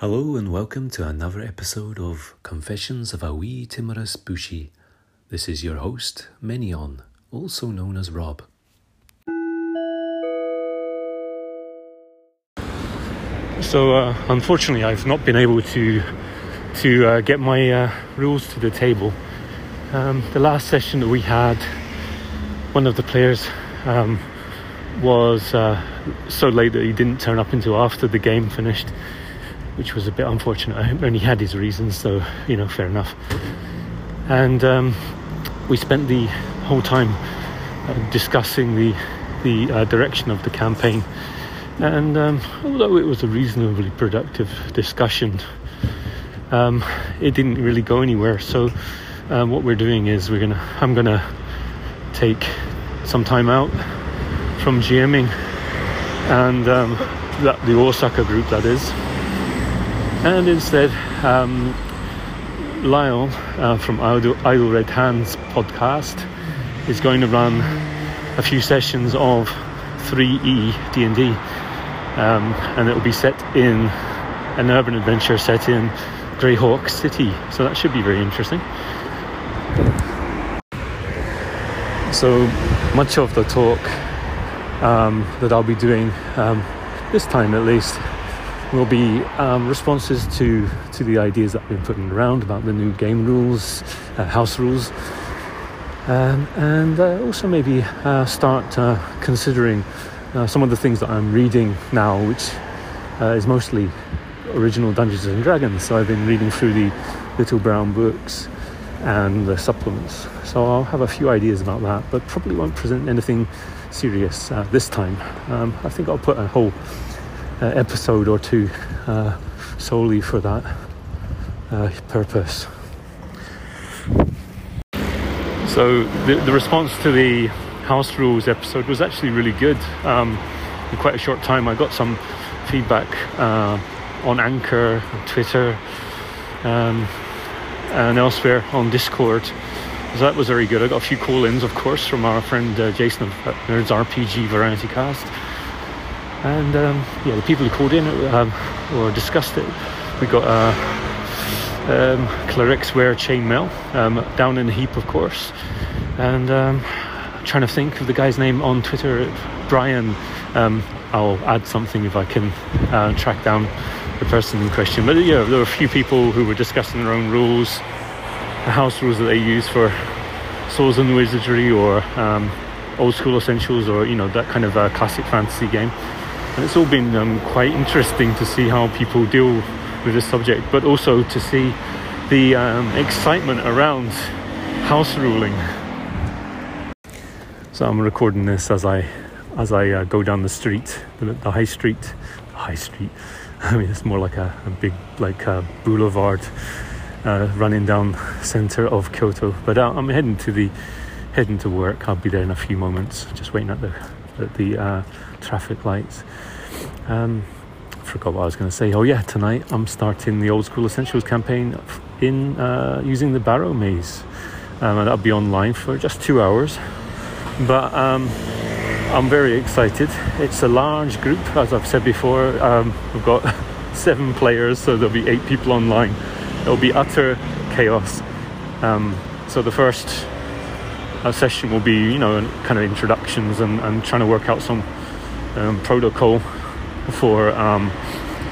Hello and welcome to another episode of Confessions of a Wee Timorous Beastie. This is your host, Menion, also known as Rob. So uh, unfortunately, I've not been able to to uh, get my uh, rules to the table. Um, the last session that we had, one of the players um, was uh, so late that he didn't turn up until after the game finished, which was a bit unfortunate. I only had his reasons, so you know, fair enough. And um, we spent the whole time uh, discussing the the uh, direction of the campaign and um, although it was a reasonably productive discussion, um, it didn't really go anywhere. So um, what we're doing is we're gonna I'm gonna take some time out from GMing and um, the Osaka group that is, and instead um, Lyle uh, from Idle, Idle Red Hands podcast is going to run a few sessions of 3E D&D um, and it will be set in an urban adventure set in Greyhawk City. So that should be very interesting. So much of the talk um, that I'll be doing um, this time, at least, will be um, responses to to the ideas that I've been putting around about the new game rules, uh, house rules, um, and uh, also maybe uh, start uh, considering uh, some of the things that I'm reading now, which uh, is mostly original Dungeons and Dragons. So I've been reading through the Little Brown books and the supplements. So I'll have a few ideas about that, but probably won't present anything serious this time. Um, I think I'll put a whole episode or two uh, solely for that uh, purpose. So the, the response to the house rules episode was actually really good. Um, in quite a short time, I got some feedback uh, on Anchor, on Twitter, um, and elsewhere on Discord. So that was very good. I got a few call-ins, of course, from our friend uh, Jason of Nerds RPG Variety Cast, and um, yeah, the people who called in um, or discussed it. We got uh, um, Clerics Wear Chainmail um, down in the heap, of course, and um, trying to think of the guy's name on Twitter, Brian. Um, I'll add something if I can uh, track down the person in question. But yeah, there were a few people who were discussing their own rules, the house rules that they use for Swords and Wizardry or um, Old School Essentials or you know that kind of uh, classic fantasy game. And it's all been um, quite interesting to see how people deal with this subject, but also to see the um, excitement around house ruling so I'm recording this as I as I uh, go down the street, the, the, high street, the high street. I mean, it's more like a, a big like a boulevard uh, running down center of Kyoto. But uh, I'm heading to the heading to work. I'll be there in a few moments. Just waiting at the at the uh, traffic lights. Um, forgot what I was going to say. Oh yeah, tonight I'm starting the Old School Essentials campaign in uh, using the Barrowmaze. Um, and that'll be online for just two hours but um, I'm very excited. It's a large group, as I've said before. Um, we've got seven players, so there'll be eight people online. It'll be utter chaos. Um, so the first uh, session will be, you know, kind of introductions and, and trying to work out some um, protocol for um,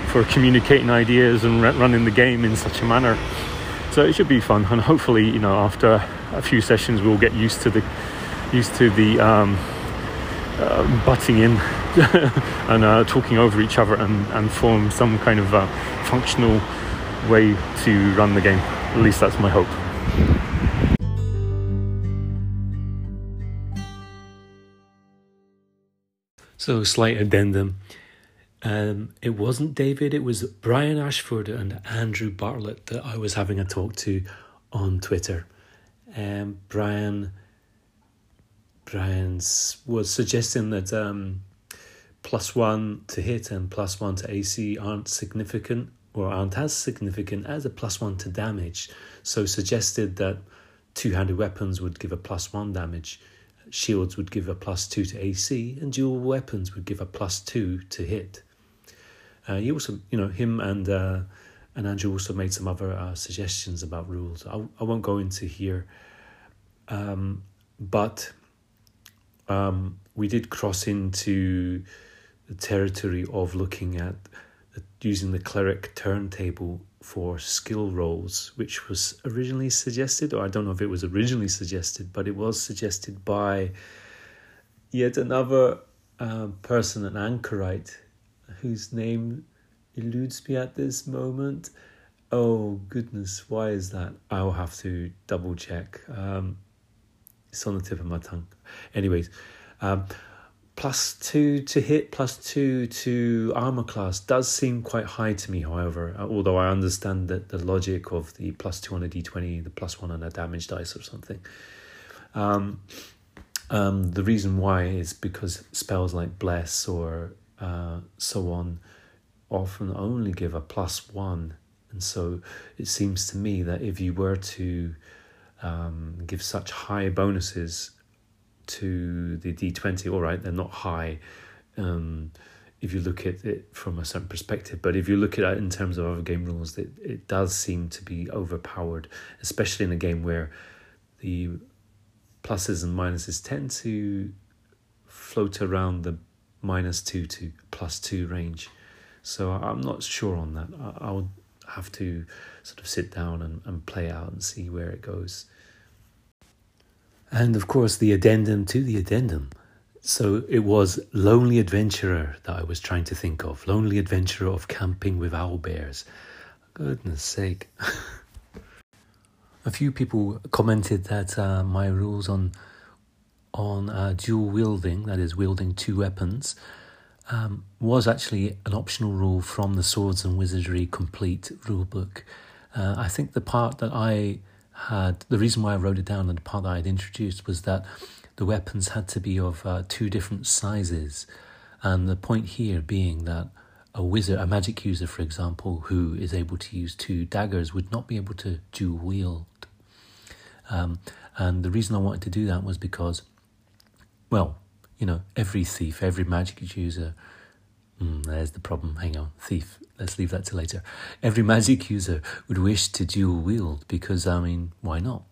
for communicating ideas and running the game in such a manner. So it should be fun, and hopefully, you know, after a few sessions, we'll get used to the used to the um, uh, butting in and uh, talking over each other and, and form some kind of uh, functional way to run the game. At least that's my hope. So, slight addendum. Um, it wasn't David, it was Brian Ashford and Andrew Bartlett that I was having a talk to on Twitter. Um, Brian Brian's was suggesting that um, plus one to hit and plus one to AC aren't significant or aren't as significant as a plus one to damage. So suggested that two-handed weapons would give a plus one damage, shields would give a plus two to AC, and dual weapons would give a plus two to hit. Uh, he also, you know, him and uh, and Andrew also made some other uh, suggestions about rules. I, I won't go into here, um, but um, we did cross into the territory of looking at using the cleric turntable for skill rolls, which was originally suggested, or I don't know if it was originally suggested, but it was suggested by yet another uh, person, an anchorite, whose name eludes me at this moment. Oh goodness, why is that? I'll have to double check. Um, it's on the tip of my tongue. Anyways, um, plus two to hit, plus two to armor class does seem quite high to me, however, uh, although I understand that the logic of the plus two on a d20, the plus one on a damage dice or something. Um, um, the reason why is because spells like Bless or uh, so on often only give a plus one. And so it seems to me that if you were to um, give such high bonuses to the D20, all right, they're not high um, if you look at it from a certain perspective. But if you look at it in terms of other game rules, it, it does seem to be overpowered, especially in a game where the pluses and minuses tend to float around the minus two to plus two range. So I'm not sure on that. I, I would have to sort of sit down and, and play out and see where it goes. And of course, the addendum to the addendum. So it was Lonely Adventurer that I was trying to think of. Lonely Adventurer of Camping with Owl Bears. Goodness sake. A few people commented that uh, my rules on on uh, dual wielding, that is, wielding two weapons, um, was actually an optional rule from the Swords and Wizardry Complete rulebook. Uh, I think the part that I had, the reason why I wrote it down and the part that I had introduced was that the weapons had to be of uh, two different sizes. And the point here being that a wizard, a magic user, for example, who is able to use two daggers would not be able to dual wield. Um, and the reason I wanted to do that was because, well, you know, every thief, every magic user, mm, there's the problem. Hang on, thief. Let's leave that to later. Every magic user would wish to dual wield because, I mean, why not?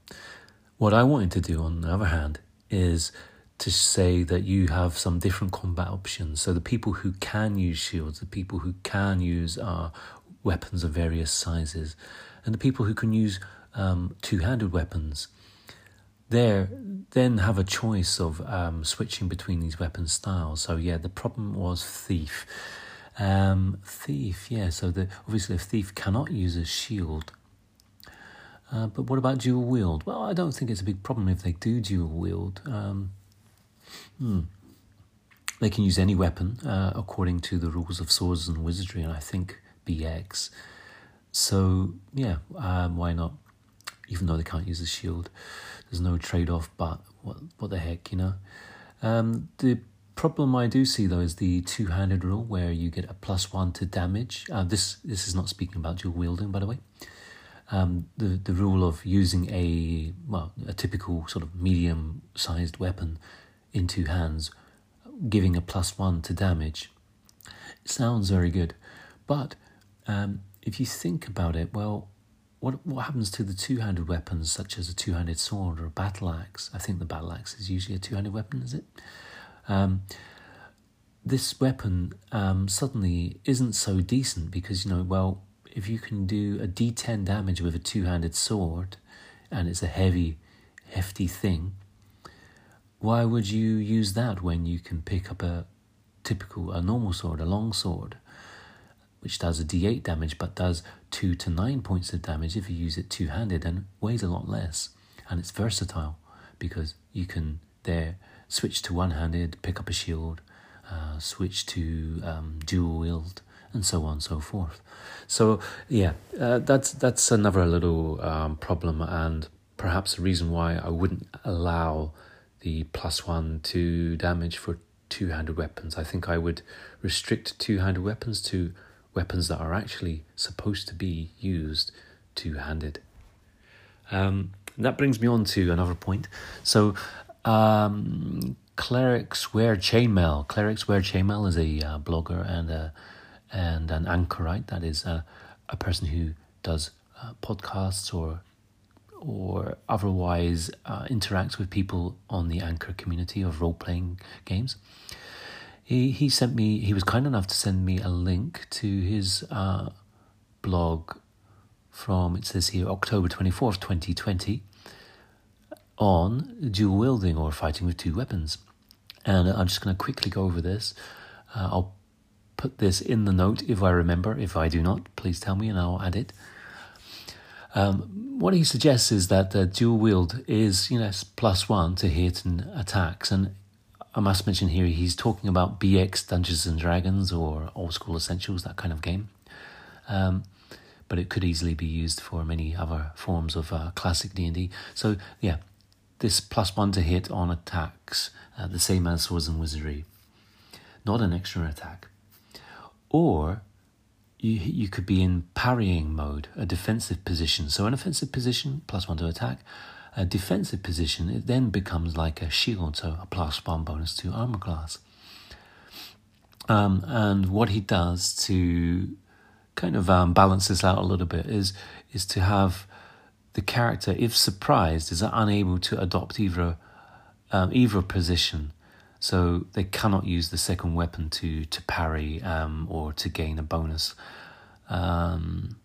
What I wanted to do, on the other hand, is to say that you have some different combat options. So the people who can use shields, the people who can use uh, weapons of various sizes, and the people who can use um, two-handed weapons, there then have a choice of um, switching between these weapon styles. So yeah, the problem was thief. Um, thief, yeah. So the, obviously, a thief cannot use a shield. Uh, but what about dual wield? Well, I don't think it's a big problem if they do dual wield. Um, Hmm. They can use any weapon uh, according to the rules of swords and wizardry, and I think BX. So yeah, um, why not? Even though they can't use a shield, there's no trade-off. But what what the heck, you know? Um, the problem I do see though is the two-handed rule, where you get a plus one to damage. Uh, this this is not speaking about dual wielding, by the way. Um, the the rule of using a well a typical sort of medium-sized weapon in two hands, giving a plus one to damage. Sounds very good, but um, if you think about it, well, what what happens to the two-handed weapons such as a two-handed sword or a battle axe? I think the battle axe is usually a two-handed weapon, is it? Um, this weapon um, suddenly isn't so decent because you know, well, if you can do a D10 damage with a two-handed sword, and it's a heavy, hefty thing, why would you use that when you can pick up a typical, a normal sword, a long sword, which does a d8 damage but does 2 to 9 points of damage if you use it two handed and weighs a lot less? And it's versatile because you can there switch to one handed, pick up a shield, uh, switch to um, dual wield, and so on and so forth. So yeah, uh, that's that's another little um, problem, and perhaps the reason why I wouldn't allow the plus one to damage for two handed weapons. I think I would restrict two handed weapons to weapons that are actually supposed to be used two handed. Um, that brings me on to another point. So, um, Clerics Wear Chainmail. Clerics Wear Chainmail is a uh, blogger and a, and an anchorite, that is a, a person who does uh, podcasts or or otherwise uh, interacts with people on the Anchor community of role playing games. He he sent me. He was kind enough to send me a link to his uh, blog from it says here October twenty fourth, twenty twenty, on dual wielding or fighting with two weapons. And I'm just going to quickly go over this. Uh, I'll put this in the note if I remember. If I do not, please tell me and I'll add it. Um, what he suggests is that the dual wield is, you know, plus one to hit and attacks. And I must mention here he's talking about BX Dungeons and Dragons or Old School Essentials, that kind of game. Um, but it could easily be used for many other forms of uh, classic D and D. So yeah, this plus one to hit on attacks, uh, the same as Swords and Wizardry, not an extra attack. Or you you could be in parrying mode, a defensive position. So an offensive position plus one to attack a defensive position, it then becomes like a shield, so a plus one bonus to armor class. Um, and what he does to kind of um, balance this out a little bit is is to have the character, if surprised, is unable to adopt either um, either position. So they cannot use the second weapon to to parry um, or to gain a bonus. Um,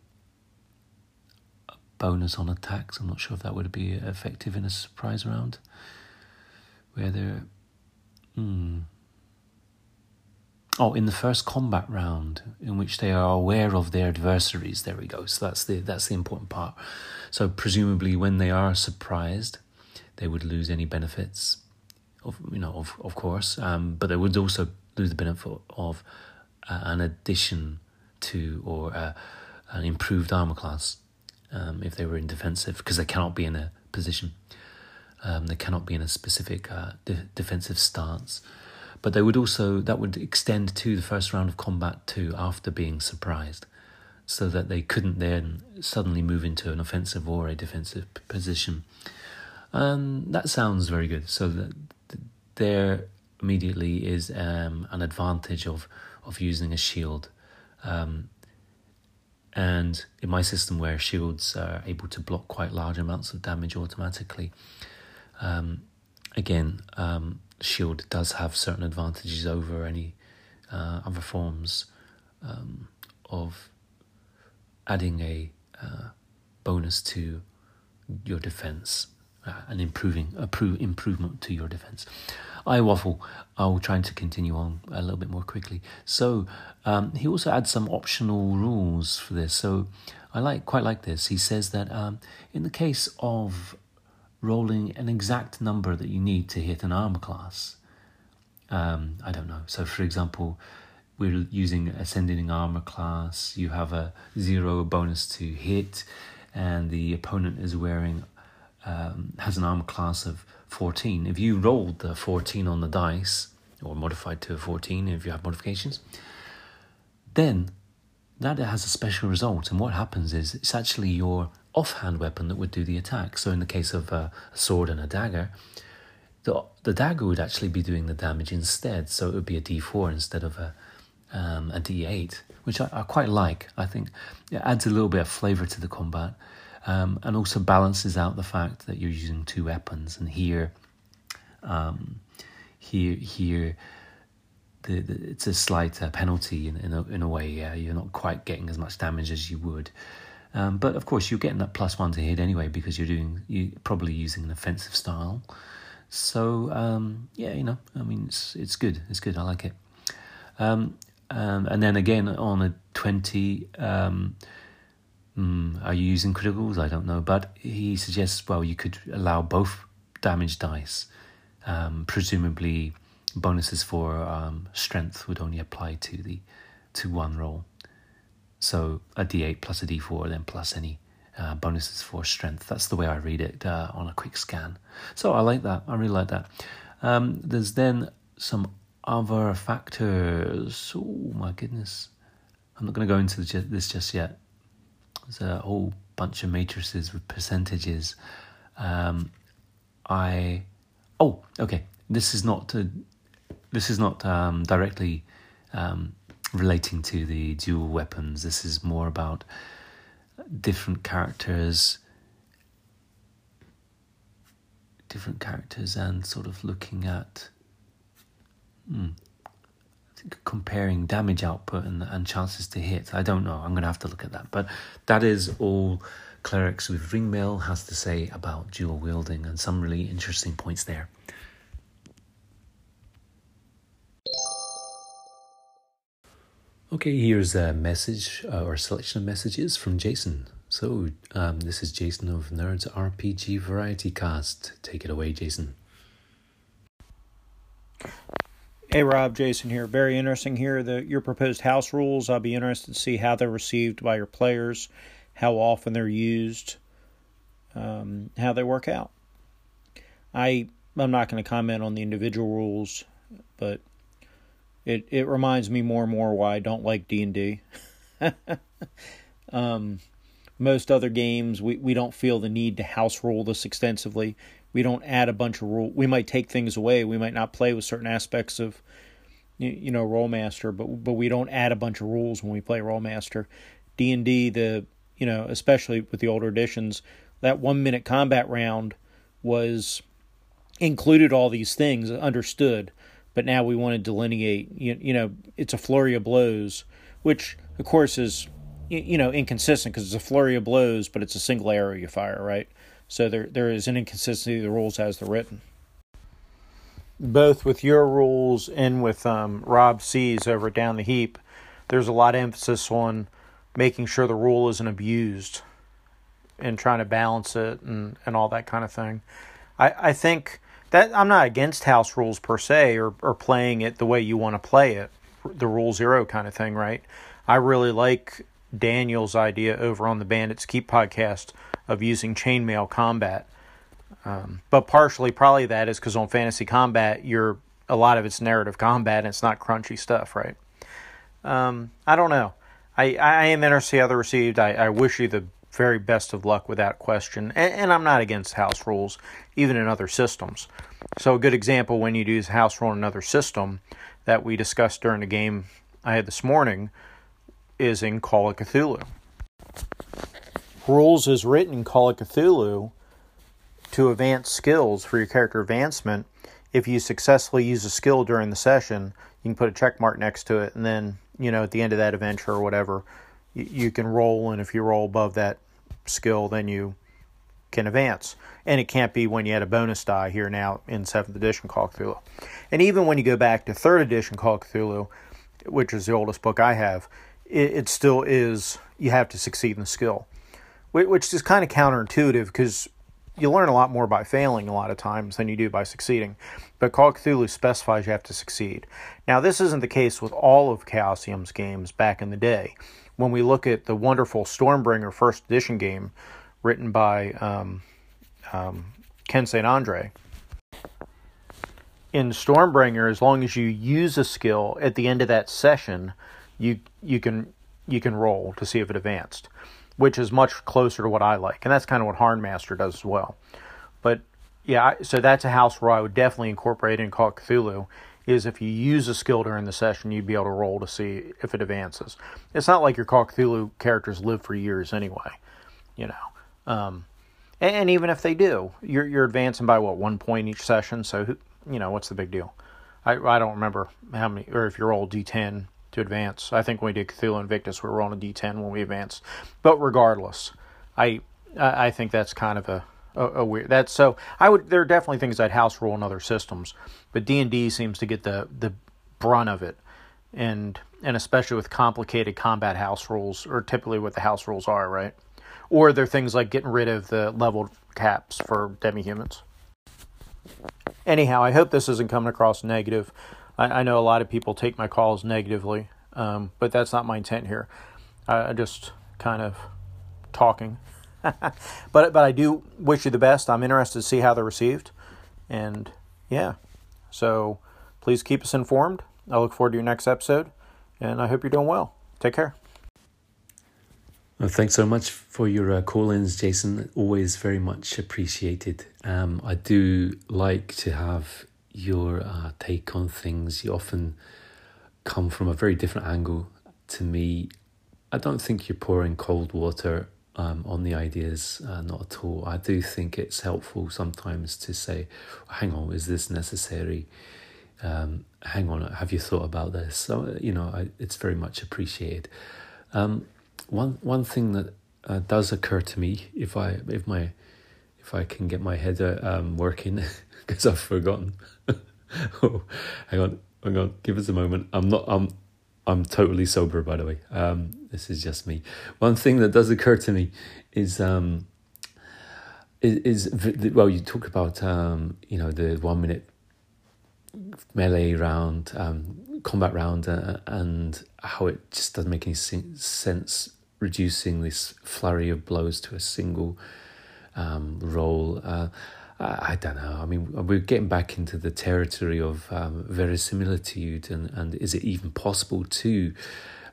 bonus on attacks. I'm not sure if that would be effective in a surprise round. Where they're. Hmm. Oh, in the first combat round, in which they are aware of their adversaries. There we go. So that's the that's the important part. So presumably, when they are surprised, they would lose any benefits, of you know, of of course. Um, but they would also lose the benefit of uh, an addition to or uh, an improved armor class um, if they were in defensive, because they cannot be in a position. Um, they cannot be in a specific uh, de- defensive stance. But they would also that would extend to the first round of combat too after being surprised, so that they couldn't then suddenly move into an offensive or a defensive position. Um, that sounds very good. So that there immediately is um, an advantage of of using a shield. Um, and in my system where shields are able to block quite large amounts of damage automatically um, again um, shield does have certain advantages over any uh, other forms um, of adding a uh, bonus to your defense uh, and improving a pro- improvement to your defense I waffle. I'll try to continue on a little bit more quickly. So um, he also adds some optional rules for this. So I like quite like this. He says that um, in the case of rolling an exact number that you need to hit an armor class, um, I don't know. So for example, we're using ascending armor class. You have a zero bonus to hit, and the opponent is wearing um, has an armor class of 14. If you rolled the 14 on the dice, or modified to a 14 if you have modifications, then that has a special result. And what happens is it's actually your offhand weapon that would do the attack. So in the case of a, a sword and a dagger, the, the dagger would actually be doing the damage instead. So it would be a d4 instead of a, um, a d8, which I, I quite like. I think it adds a little bit of flavor to the combat um, and also balances out the fact that you're using two weapons. And here, um, here, here, the, the, it's a slight uh, penalty in in a, in a way. Yeah, you're not quite getting as much damage as you would. Um, but of course, you're getting that plus one to hit anyway because you're doing you probably using an offensive style. So um, yeah, you know, I mean, it's it's good. It's good. I like it. Um, um and then again on a twenty, um, Mm, are you using criticals? I don't know. But he suggests, well, you could allow both damage dice. Um, presumably, bonuses for um, strength would only apply to the to one roll. So a d8 plus a d4, then plus any uh, bonuses for strength. That's the way I read it uh, on a quick scan. So I like that. I really like that. Um, there's then some other factors. Oh my goodness. I'm not going to go into this just yet. A whole bunch of matrices with percentages. Um, I oh okay. This is not this is not um, directly um, relating to the dual weapons. This is more about different characters, different characters, and sort of looking at. Hmm, comparing damage output and, and chances to hit. I don't know. I'm going to have to look at that. But that is all Clerics with Ringmail has to say about dual wielding and some really interesting points there. Okay, here's a message uh, or selection of messages from Jason. So, um, this is Jason of Nerds RPG Variety Cast. Take it away, Jason. Hey Rob, Jason here. Very interesting here. The your proposed house rules. I'll be interested to see how they're received by your players, how often they're used, um, how they work out. I I'm not going to comment on the individual rules, but it it reminds me more and more why I don't like D and D. Um, most other games, we, we don't feel the need to house rule this extensively. We don't add a bunch of rules. We might take things away. We might not play with certain aspects of, you, know, Rolemaster, but but we don't add a bunch of rules when we play Rolemaster. D and D, the you know, especially with the older editions, that one minute combat round was included all these things, understood but now we want to delineate. You, you know, it's a flurry of blows, which of course is you know inconsistent because it's a flurry of blows, but it's a single arrow you fire, right? So there there is an inconsistency of the rules as they're written. Both with your rules and with um, Rob C's over down the heap, there's a lot of emphasis on making sure the rule isn't abused and trying to balance it and, and all that kind of thing. I, I think that I'm not against house rules per se or, or playing it the way you want to play it, the rule zero kind of thing, right? I really like Daniel's idea over on the Bandits Keep podcast of using chainmail combat. Um, but partially, probably that is because on fantasy combat, you're a lot of it's narrative combat and it's not crunchy stuff, right? Um, I don't know. I, I am interested how they're received. I, I wish you the very best of luck without question. And, and, I'm not against house rules, even in other systems. So, a good example when you do use house rule in another system that we discussed during the game I had this morning is in Call of Cthulhu. Rules is written in Call of Cthulhu to advance skills for your character advancement. If you successfully use a skill during the session, you can put a check mark next to it, and then, you know, at the end of that adventure or whatever, you can roll, and if you roll above that skill, then you can advance. And it can't be when you had a bonus die here now in 7th edition Call of Cthulhu. And even when you go back to 3rd edition Call of Cthulhu, which is the oldest book I have, it, it still is, you have to succeed in the skill, which is kind of counterintuitive because you learn a lot more by failing a lot of times than you do by succeeding. But Call of Cthulhu specifies you have to succeed. Now, this isn't the case with all of Chaosium's games back in the day when we look at the wonderful Stormbringer first edition game written by um, um, Ken St. Andre. In Stormbringer, as long as you use a skill at the end of that session, you you can you can roll to see if it advanced, which is much closer to what I like, and that's kind of what Harnmaster does as well. But yeah, so that's a house where I would definitely incorporate in Call Cthulhu is if you use a skill during the session, you'd be able to roll to see if it advances. It's not like your Call Cthulhu characters live for years anyway, you know. Um, and, and, even if they do, you're you're advancing by what one point each session. So you know what's the big deal? I I don't remember how many, or if you roll D10 to advance. I think when we did Cthulhu Invictus, we were on a D10 when we advanced. But regardless, I I think that's kind of a a, a weird. That's so. I would. There are definitely things I'd house rule in other systems, but D and D seems to get the the brunt of it, and and especially with complicated combat house rules, or typically what the house rules are, right? Or there are things like getting rid of the leveled caps for demi-humans. Anyhow, I hope this isn't coming across negative. I, I know a lot of people take my calls negatively, um, but that's not my intent here. I, I just kind of talking. but but I do wish you the best. I'm interested to see how they're received, and yeah, so please keep us informed. I look forward to your next episode, and I hope you're doing well. Take care. Well, thanks so much for your uh, call-ins, Jason. Always very much appreciated. Um, I do like to have your uh, take on things. You often come from a very different angle to me. I don't think you're pouring cold water um, on the ideas, uh, not at all. I do think it's helpful sometimes to say, hang on, is this necessary? Um, hang on, have you thought about this? So, you know, I, it's very much appreciated. Um, one, one thing that uh, does occur to me if I, if my, if I can get my head uh, um, working, because I've forgotten. oh, hang on, hang on, give us a moment. I'm not, I'm, I'm totally sober, by the way. Um, this is just me. One thing that does occur to me is um, is, is well, you talk about um, you know the one minute melee round, um, combat round, uh, and how it just doesn't make any sense reducing this flurry of blows to a single um, roll. Uh, I, don't know. I mean, we're getting back into the territory of um, verisimilitude, and, and is it even possible to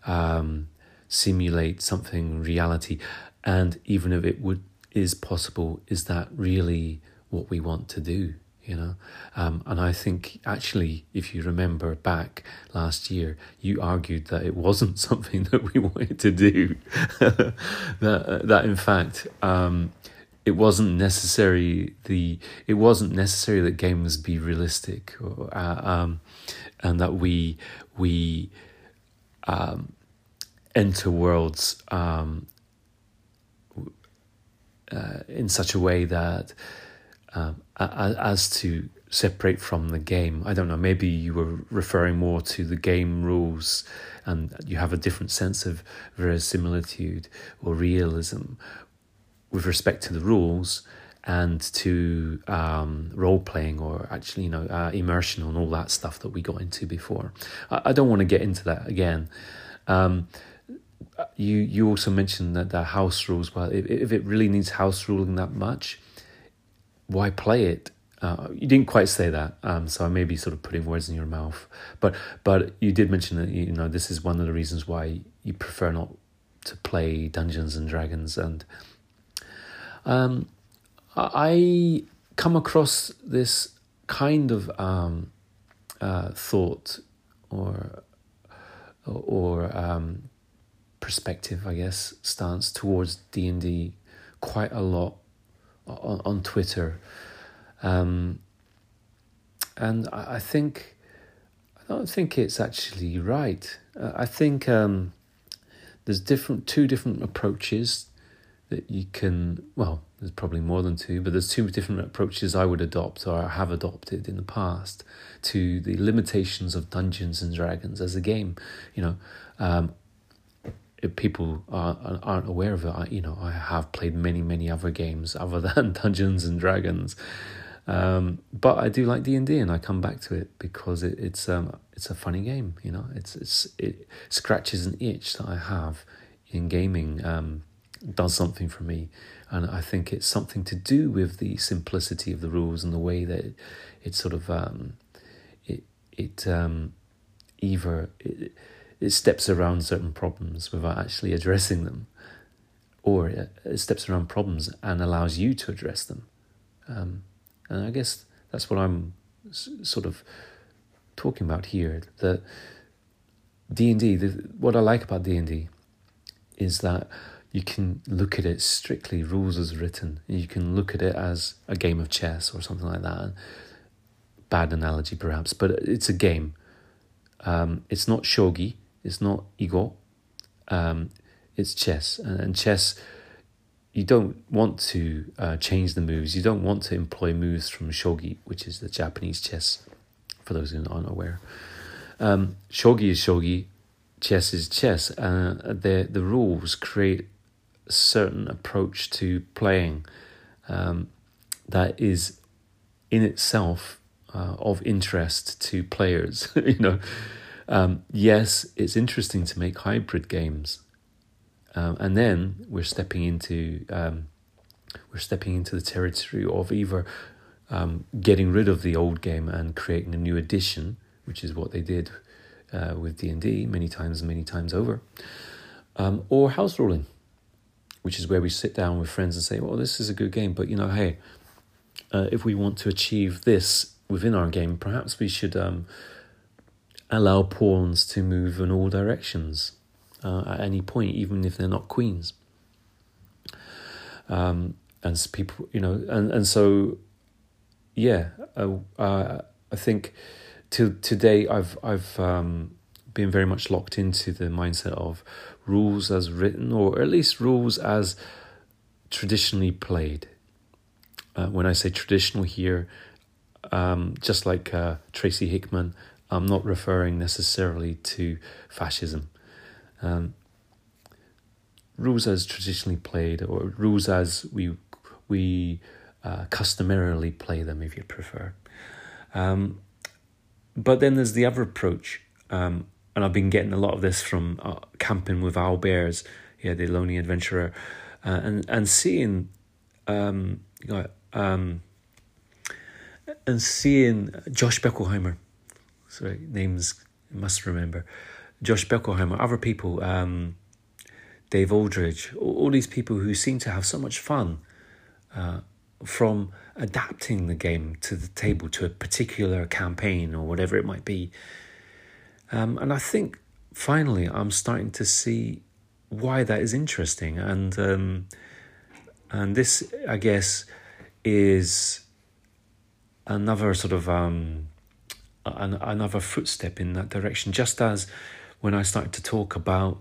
um, simulate something reality? And even if it would is possible, is that really what we want to do? You know, um, and I think actually, if you remember back last year, you argued that it wasn't something that we wanted to do. that that in fact. Um, it wasn't necessary the it wasn't necessary that games be realistic or, uh, um, and that we we um, enter worlds um, uh, in such a way that um, as to separate from the game. I don't know. Maybe you were referring more to the game rules, and you have a different sense of verisimilitude or realism, with respect to the rules and to um, role playing or actually you know uh, immersion and all that stuff that we got into before. I, I don't want to get into that again. Um, you you also mentioned that the house rules. Well, if, if it really needs house ruling that much, why play it? Uh, you didn't quite say that, um, so I may be sort of putting words in your mouth. But but you did mention that you know this is one of the reasons why you prefer not to play Dungeons and Dragons and um, I come across this kind of um, uh, thought or or um, perspective, I guess, stance towards D and D quite a lot on, on Twitter, um, and I, I think I don't think it's actually right. Uh, I think um, there's different two different approaches that you can, well, there's probably more than two, but there's two different approaches I would adopt or have adopted in the past to the limitations of Dungeons and Dragons as a game. You know, um, people are, aren't aware of it, I, you know, I have played many, many other games other than Dungeons and Dragons. Um, but I do like D and D, and I come back to it because it, it's um, it's a funny game. You know, it's it's it scratches an itch that I have in gaming. Um, does something for me. And I think it's something to do with the simplicity of the rules and the way that it, it sort of um, it it um, either it, it steps around certain problems without actually addressing them, or it, it steps around problems and allows you to address them. Um, and I guess that's what I'm s- sort of talking about here. That D and D, what I like about D and D, is that you can look at it strictly rules as written. You can look at it as a game of chess or something like that. Bad analogy, perhaps, but it's a game. Um, it's not shogi. It's not Igo. Um, it's chess, and, and, chess. You don't want to uh, change the moves. You don't want to employ moves from shogi, which is the Japanese chess. For those who aren't aware, um, shogi is shogi, chess is chess. Uh, the the rules create certain approach to playing um, that is in itself uh, of interest to players. you know, um, yes, it's interesting to make hybrid games, um, and then we're stepping into um, we're stepping into the territory of either um, getting rid of the old game and creating a new edition, which is what they did uh, with D and D many times, many times over, um, or house ruling which is where we sit down with friends and say, well, this is a good game, but you know, hey, uh, if we want to achieve this within our game, perhaps we should um, allow pawns to move in all directions uh, at any point, even if they're not queens. Um, and people, you know, and, and so, yeah, uh, uh, I think to today I've I've um, been very much locked into the mindset of rules as written, or at least rules as traditionally played. Uh, when I say traditional here, um, just like uh, Tracy Hickman, I'm not referring necessarily to fascism. Um, rules as traditionally played, or rules as we we uh, customarily play them, if you prefer. Um, but then there's the other approach, um, and I've been getting a lot of this from uh, camping with Owl Bears, yeah, the lonely adventurer, uh, and and seeing, um, um, and seeing Josh Beckelheimer, sorry, names must remember, Josh Beckelheimer, other people, um, Dave Aldridge, all, all, these people who seem to have so much fun uh, from adapting the game to the table to a particular campaign or whatever it might be. Um, and I think finally I'm starting to see why that is interesting. And um, and this, I guess, is another sort of um, an, another footstep in that direction. Just as when I started to talk about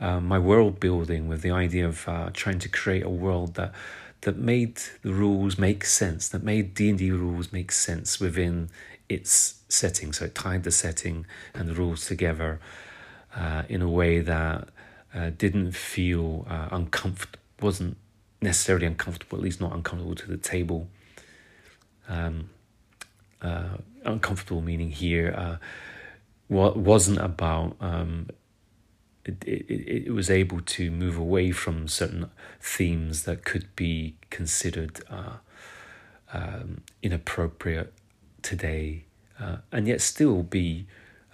uh, my world building with the idea of uh, trying to create a world that that made the rules make sense, that made D and D rules make sense within its setting. So it tied the setting and the rules together uh, in a way that uh, didn't feel uh, uncomfortable, wasn't necessarily uncomfortable, at least not uncomfortable to the table. Um, uh, uncomfortable meaning here uh, what wasn't about um, it, it, it was able to move away from certain themes that could be considered uh, um, inappropriate today, uh, and yet still be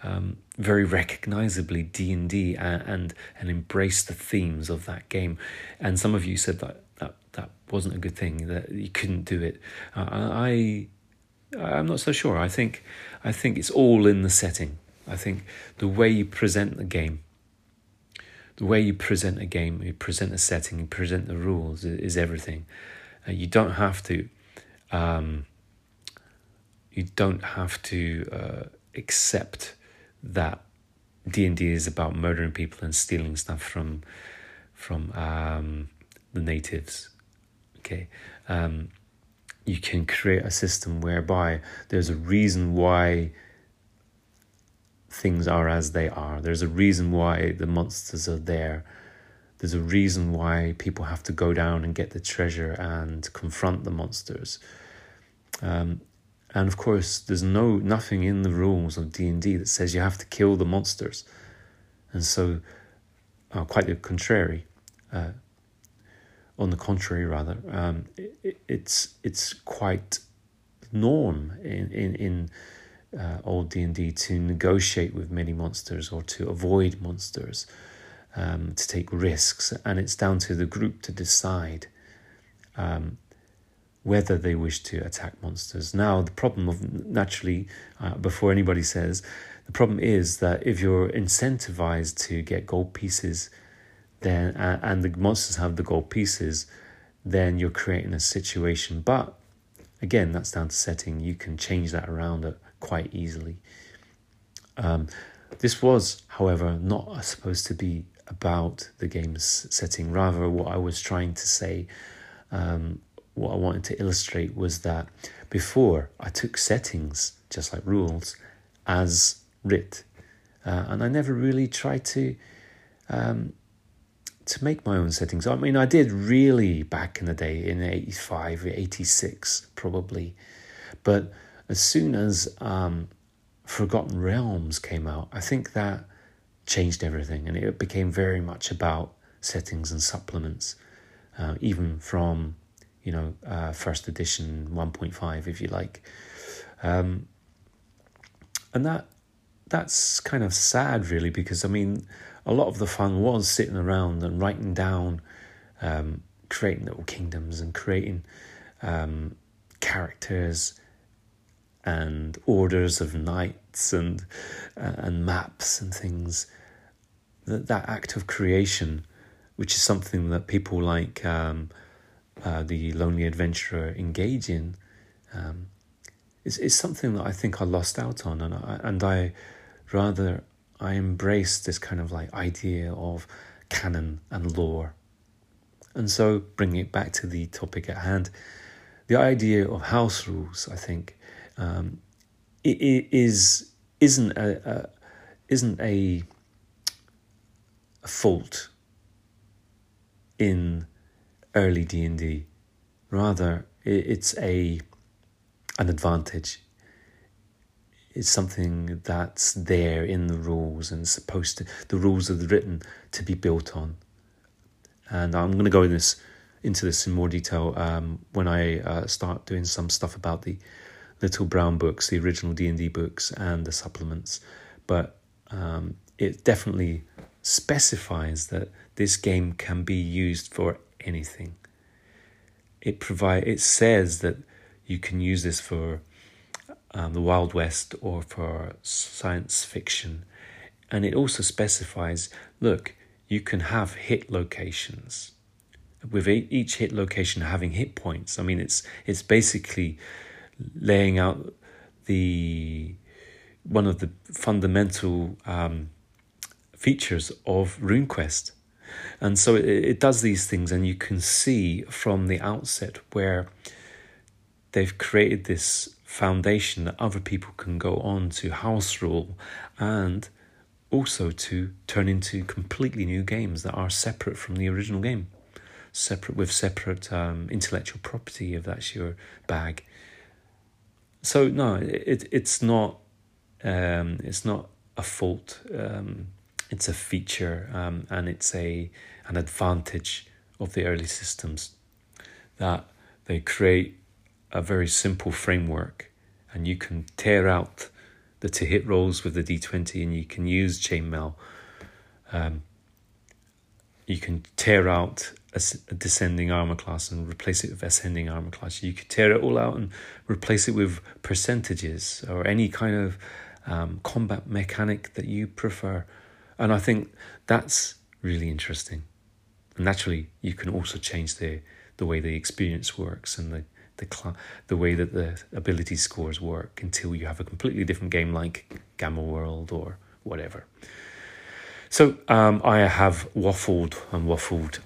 um, very recognizably D and D and and embrace the themes of that game. And some of you said that that, that wasn't a good thing that you couldn't do it. Uh, I I'm not so sure. I think I think it's all in the setting. I think the way you present the game the way you present a game, you present a setting, you present the rules is, everything. Uh, you don't have to. Um, you don't have to uh, accept that D and D is about murdering people and stealing stuff from from um, the natives. Okay, um, you can create a system whereby there's a reason why things are as they are. There's a reason why the monsters are there. There's a reason why people have to go down and get the treasure and confront the monsters. Um, and of course, there's no nothing in the rules of D and D that says you have to kill the monsters. And so, uh, quite the contrary. Uh, on the contrary, rather, um, it, it's it's quite norm in in in uh, old D and D to negotiate with many monsters or to avoid monsters, um, to take risks, and it's down to the group to decide um, whether they wish to attack monsters. Now, the problem of naturally, uh, before anybody says, the problem is that if you're incentivized to get gold pieces, then uh, and the monsters have the gold pieces, then you're creating a situation. But again, that's down to setting. You can change that around at quite easily. Um, this was, however, not supposed to be about the game's setting. Rather, what I was trying to say, um, what I wanted to illustrate was that before I took settings, just like rules, as writ, uh, and I never really tried to um, to make my own settings. I mean, I did really back in the day in 85, 86, probably, but as soon as um, Forgotten Realms came out, I think that changed everything, and it became very much about settings and supplements, uh, even from you know uh, first edition one point five, if you like, um, and that that's kind of sad, really, because I mean, a lot of the fun was sitting around and writing down, um, creating little kingdoms and creating um, characters and orders of knights and uh, and maps and things. That that act of creation, which is something that people like um, uh, the lonely adventurer engage in, um, is is something that I think I lost out on, and I and I rather I embrace this kind of like idea of canon and lore. And so, bringing it back to the topic at hand, the idea of house rules, I think, um, it, it is isn't a, a isn't a, a fault in early D and D. Rather, it's a an advantage. It's something that's there in the rules and supposed to the rules are written to be built on. And I'm going to go in this into this in more detail um, when I uh, start doing some stuff about the Little Brown books, the original D and D books, and the supplements. But um, it definitely specifies that this game can be used for anything. It provide it says that you can use this for um, the Wild West or for science fiction, and it also specifies look you can have hit locations with each hit location having hit points. I mean, it's it's basically laying out the one of the fundamental um, features of RuneQuest. And so it, it does these things, and you can see from the outset where they've created this foundation that other people can go on to house rule and also to turn into completely new games that are separate from the original game, separate with separate um, intellectual property if that's your bag. So no, it it's not um, it's not a fault. Um, it's a feature um, and it's a an advantage of the early systems that they create a very simple framework and you can tear out the to hit rolls with the d20 and you can use chainmail. Um, you can tear out a, a, descending armor class and replace it with ascending armor class. You could tear it all out and replace it with percentages or any kind of um, combat mechanic that you prefer. And I think that's really interesting. And naturally, you can also change the the way the experience works and the the cl- the way that the ability scores work until you have a completely different game like Gamma World or whatever. So um, I have waffled and waffled,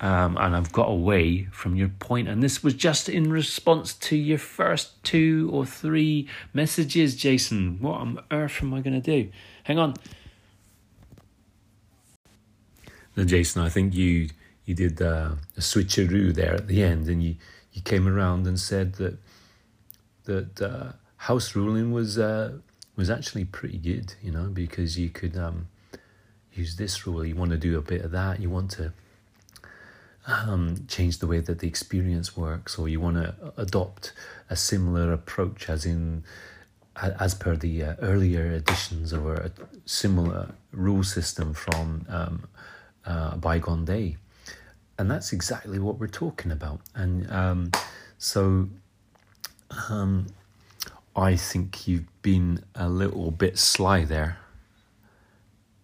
um, and I've got away from your point. And this was just in response to your first two or three messages, Jason. What on earth am I going to do? Hang on. Now, Jason, I think you you did uh, a switcheroo there at the end, and you you came around and said that that uh, house ruling was uh, was actually pretty good, you know, because you could um, use this rule. You want to do a bit of that. You want to um, change the way that the experience works, or you want to adopt a similar approach, as in as per the uh, earlier editions, or a similar rule system from um, uh, bygone day and that's exactly what we're talking about. And um, so um, I think you've been a little bit sly there.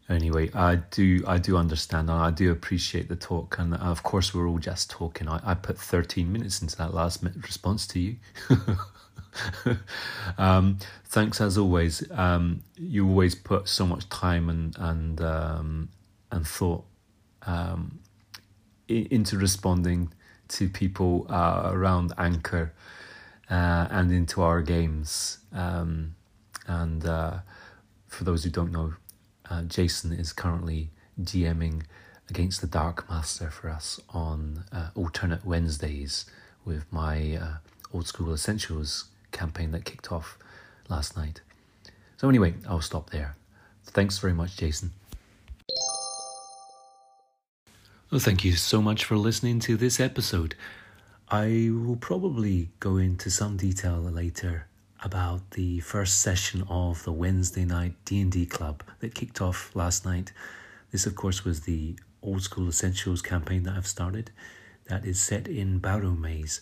Anyway, I do I do understand and I do appreciate the talk and of course we're all just talking. I, I put 13 minutes into that last response to you. um, thanks as always. Um, you always put so much time and and um, and thought um, into responding to people uh, around Anchor uh, and into our games. Um, and uh, for those who don't know, uh, Jason is currently DMing against the Darkmaster for us on uh, alternate Wednesdays with my uh, Old School Essentials campaign that kicked off last night. So, anyway, I'll stop there. Thanks very much, Jason. Well, thank you so much for listening to this episode. I will probably go into some detail later about the first session of the Wednesday night D&D club that kicked off last night. This of course was the Old School Essentials campaign that I've started that is set in Barrowmaze.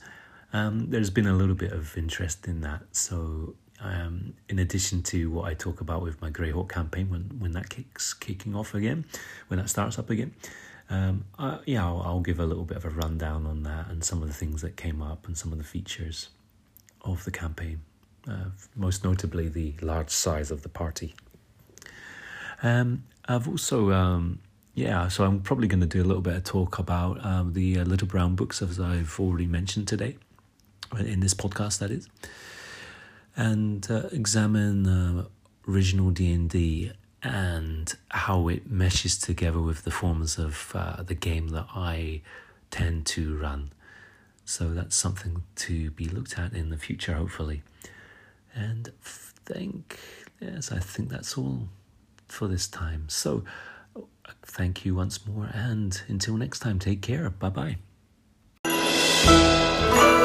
Um, there's been a little bit of interest in that, so Um, in addition to what I talk about with my Greyhawk campaign when, when that kicks kicking off again, when that starts up again, um, uh, yeah, I'll, I'll, give a little bit of a rundown on that and some of the things that came up and some of the features of the campaign. Uh, most notably, the large size of the party. Um, I've also, um, yeah, so I'm probably going to do a little bit of talk about um, the uh, Little Brown books, as I've already mentioned today, in this podcast, that is, and uh, examine uh, original D and D and how it meshes together with the forms of uh, the game that I tend to run. So that's something to be looked at in the future, hopefully. And think, yes, I think that's all for this time. So thank you once more, and until next time, take care. Bye bye.